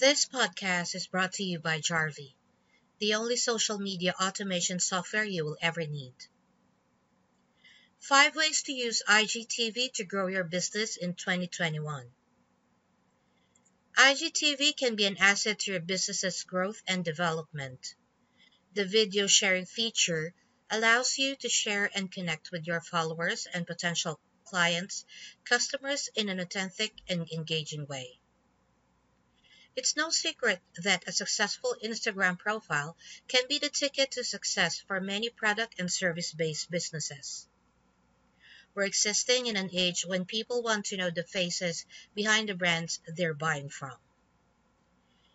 This podcast is brought to you by Jarvee, the only social media automation software you will ever need. Five ways to use IGTV to grow your business in 2021. IGTV can be an asset to your business's growth and development. The video sharing feature allows you to share and connect with your followers and potential clients, customers in an authentic and engaging way. It's no secret that a successful Instagram profile can be the ticket to success for many product and service based businesses. We're existing in an age when people want to know the faces behind the brands they're buying from.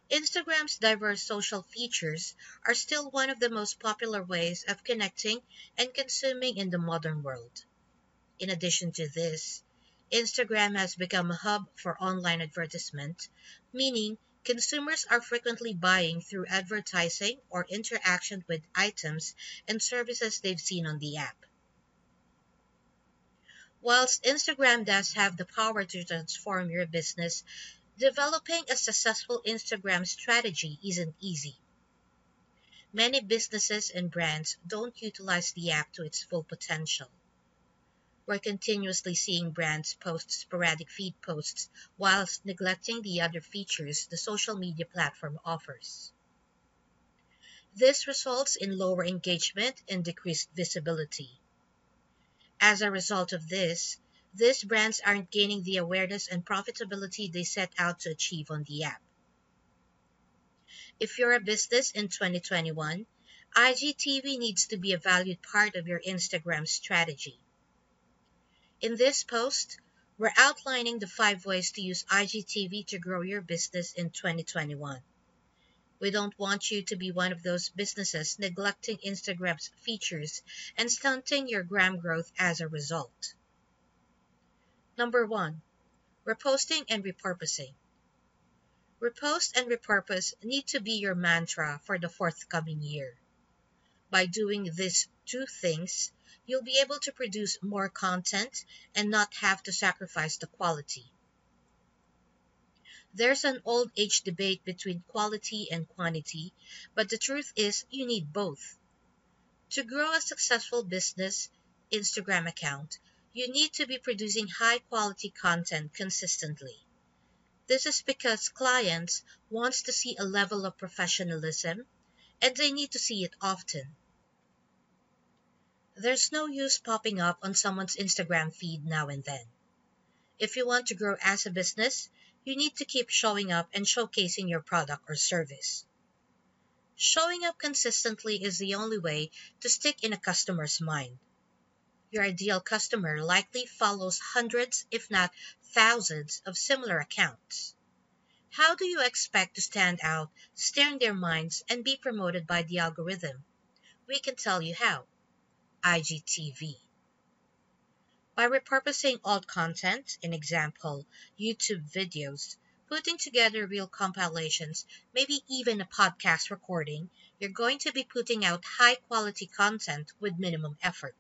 Instagram's diverse social features are still one of the most popular ways of connecting and consuming in the modern world. In addition to this, Instagram has become a hub for online advertisement, meaning consumers are frequently buying through advertising or interaction with items and services they've seen on the app. Whilst Instagram does have the power to transform your business, developing a successful Instagram strategy isn't easy. Many businesses and brands don't utilize the app to its full potential. We're continuously seeing brands post sporadic feed posts whilst neglecting the other features the social media platform offers. This results in lower engagement and decreased visibility. As a result of this, these brands aren't gaining the awareness and profitability they set out to achieve on the app. If you're a business in 2021, IGTV needs to be a valued part of your Instagram strategy. In this post, we're outlining the five ways to use IGTV to grow your business in 2021. We don't want you to be one of those businesses neglecting Instagram's features and stunting your gram growth as a result. Number one, reposting and repurposing. Repost and repurpose need to be your mantra for the forthcoming year. By doing these two things, you'll be able to produce more content and not have to sacrifice the quality. There's an old age debate between quality and quantity, but the truth is you need both. To grow a successful business Instagram account, you need to be producing high quality content consistently. This is because clients wants to see a level of professionalism and they need to see it often. There's no use popping up on someone's Instagram feed now and then. If you want to grow as a business, you need to keep showing up and showcasing your product or service. Showing up consistently is the only way to stick in a customer's mind. Your ideal customer likely follows hundreds, if not thousands, of similar accounts. How do you expect to stand out, stir in their minds, and be promoted by the algorithm? We can tell you how. IGTV. By repurposing old content, in example, YouTube videos, putting together reel compilations, maybe even a podcast recording, you're going to be putting out high quality content with minimum effort.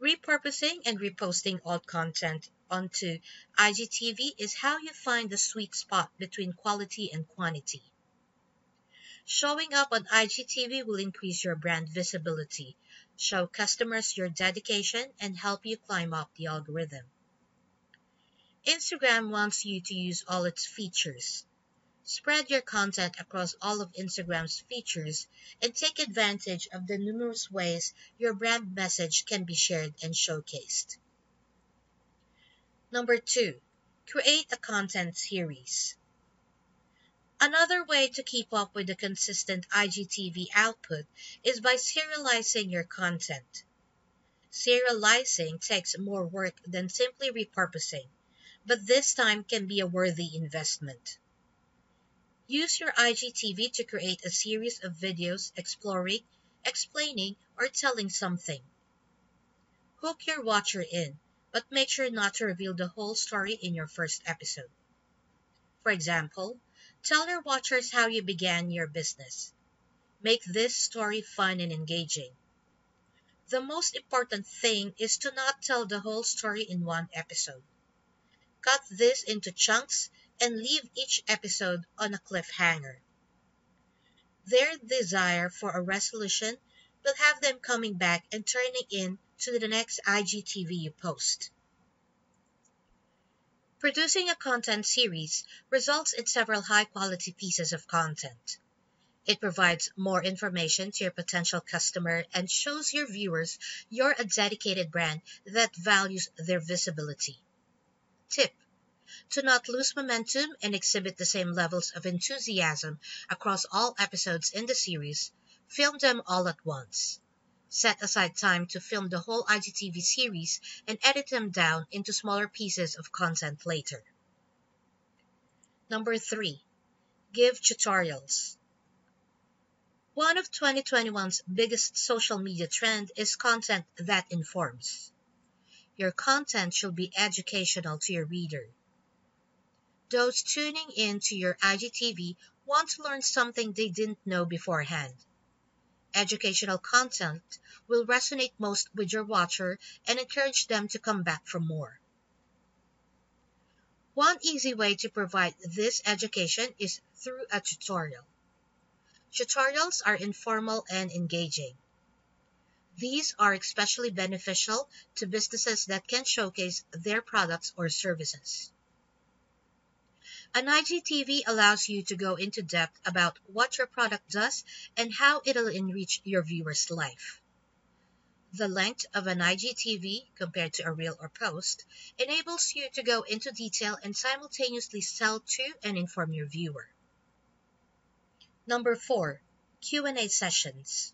Repurposing and reposting old content onto IGTV is how you find the sweet spot between quality and quantity. Showing up on IGTV will increase your brand visibility, show customers your dedication, and help you climb up the algorithm. Instagram wants you to use all its features. Spread your content across all of Instagram's features and take advantage of the numerous ways your brand message can be shared and showcased. Number two, create a content series. Another way to keep up with the consistent IGTV output is by serializing your content. Serializing takes more work than simply repurposing, but this time can be a worthy investment. Use your IGTV to create a series of videos exploring, explaining, or telling something. Hook your watcher in, but make sure not to reveal the whole story in your first episode. For example, Tell your watchers how you began your business. Make this story fun and engaging. The most important thing is to not tell the whole story in one episode. Cut this into chunks and leave each episode on a cliffhanger. Their desire for a resolution will have them coming back and turning in to the next IGTV you post. Producing a content series results in several high quality pieces of content. It provides more information to your potential customer and shows your viewers you're a dedicated brand that values their visibility. Tip To not lose momentum and exhibit the same levels of enthusiasm across all episodes in the series, film them all at once. Set aside time to film the whole IGTV series and edit them down into smaller pieces of content later. Number 3. Give tutorials. One of 2021's biggest social media trend is content that informs. Your content should be educational to your reader. Those tuning in to your IGTV want to learn something they didn't know beforehand educational content will resonate most with your watcher and encourage them to come back for more. One easy way to provide this education is through a tutorial. Tutorials are informal and engaging. These are especially beneficial to businesses that can showcase their products or services. An IGTV allows you to go into depth about what your product does and how it'll enrich your viewer's life. The length of an IGTV, compared to a reel or post, enables you to go into detail and simultaneously sell to and inform your viewer. Number 4. Q&A sessions.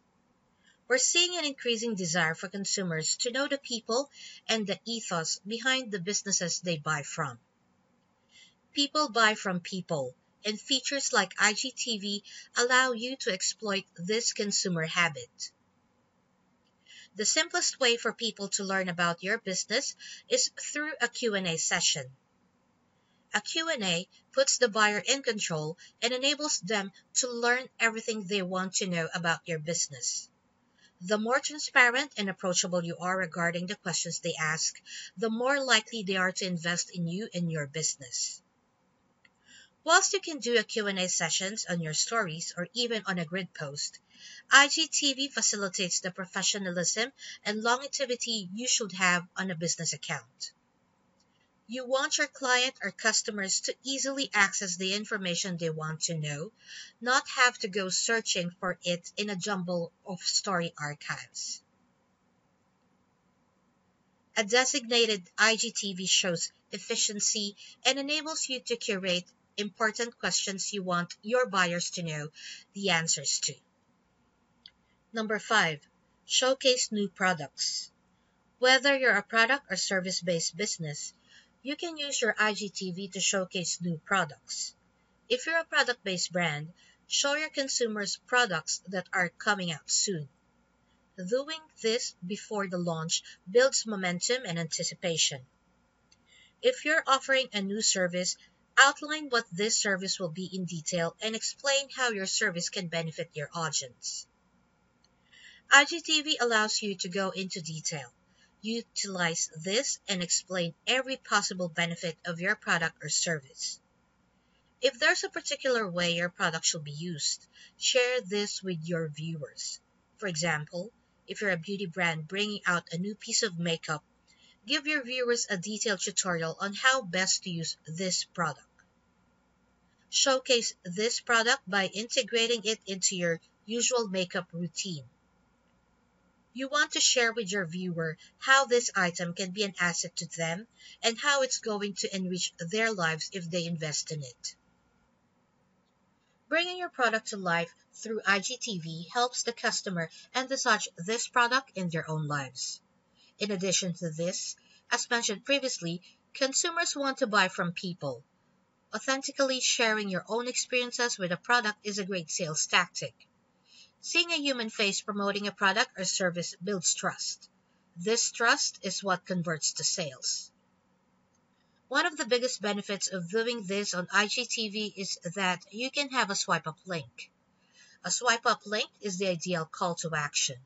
We're seeing an increasing desire for consumers to know the people and the ethos behind the businesses they buy from. People buy from people, and features like IGTV allow you to exploit this consumer habit. The simplest way for people to learn about your business is through a Q&A session. A Q&A puts the buyer in control and enables them to learn everything they want to know about your business. The more transparent and approachable you are regarding the questions they ask, the more likely they are to invest in you and your business. Whilst you can do a Q&A sessions on your stories or even on a grid post, IGTV facilitates the professionalism and longevity you should have on a business account. You want your client or customers to easily access the information they want to know, not have to go searching for it in a jumble of story archives. A designated IGTV shows efficiency and enables you to curate important questions you want your buyers to know the answers to. Number five, showcase new products. Whether you're a product or service based business, you can use your IGTV to showcase new products. If you're a product based brand, show your consumers products that are coming out soon. Doing this before the launch builds momentum and anticipation. If you're offering a new service, Outline what this service will be in detail and explain how your service can benefit your audience. IGTV allows you to go into detail. Utilize this and explain every possible benefit of your product or service. If there's a particular way your product should be used, share this with your viewers. For example, if you're a beauty brand bringing out a new piece of makeup, give your viewers a detailed tutorial on how best to use this product. Showcase this product by integrating it into your usual makeup routine. You want to share with your viewer how this item can be an asset to them and how it's going to enrich their lives if they invest in it. Bringing your product to life through IGTV helps the customer envisage this product in their own lives. In addition to this, as mentioned previously, consumers want to buy from people, Authentically sharing your own experiences with a product is a great sales tactic. Seeing a human face promoting a product or service builds trust. This trust is what converts to sales. One of the biggest benefits of doing this on IGTV is that you can have a swipe up link. A swipe up link is the ideal call to action.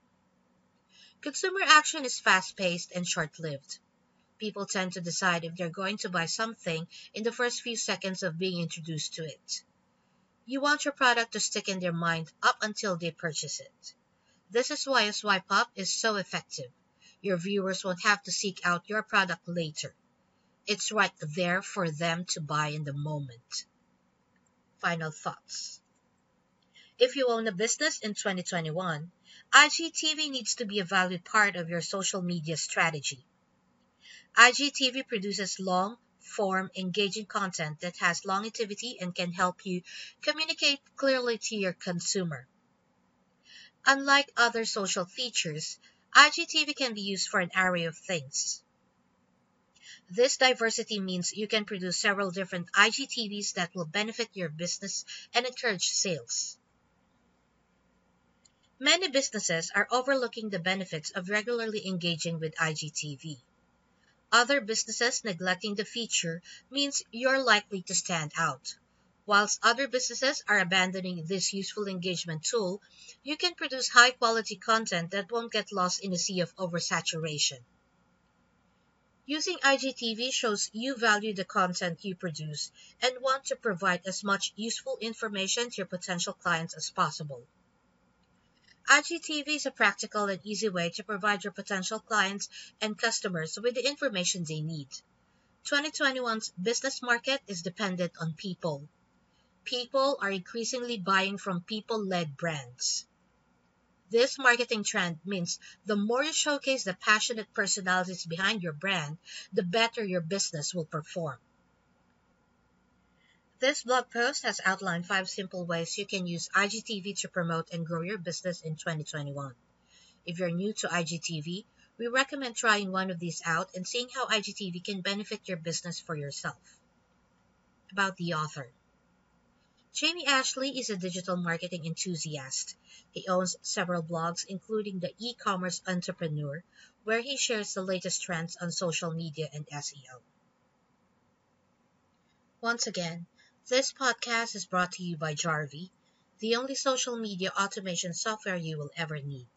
Consumer action is fast paced and short lived. People tend to decide if they're going to buy something in the first few seconds of being introduced to it. You want your product to stick in their mind up until they purchase it. This is why a swipe up is so effective. Your viewers won't have to seek out your product later. It's right there for them to buy in the moment. Final thoughts. If you own a business in 2021, IGTV needs to be a valued part of your social media strategy. IGTV produces long, form engaging content that has longevity and can help you communicate clearly to your consumer. Unlike other social features, IGTV can be used for an array of things. This diversity means you can produce several different IGTVs that will benefit your business and encourage sales. Many businesses are overlooking the benefits of regularly engaging with IGTV. Other businesses neglecting the feature means you're likely to stand out. Whilst other businesses are abandoning this useful engagement tool, you can produce high quality content that won't get lost in a sea of oversaturation. Using IGTV shows you value the content you produce and want to provide as much useful information to your potential clients as possible. IGTV is a practical and easy way to provide your potential clients and customers with the information they need. 2021's business market is dependent on people. People are increasingly buying from people led brands. This marketing trend means the more you showcase the passionate personalities behind your brand, the better your business will perform. This blog post has outlined five simple ways you can use IGTV to promote and grow your business in 2021. If you're new to IGTV, we recommend trying one of these out and seeing how IGTV can benefit your business for yourself. About the author. Jamie Ashley is a digital marketing enthusiast. He owns several blogs, including The E-commerce Entrepreneur, where he shares the latest trends on social media and SEO. Once again, this podcast is brought to you by Jarvee, the only social media automation software you will ever need.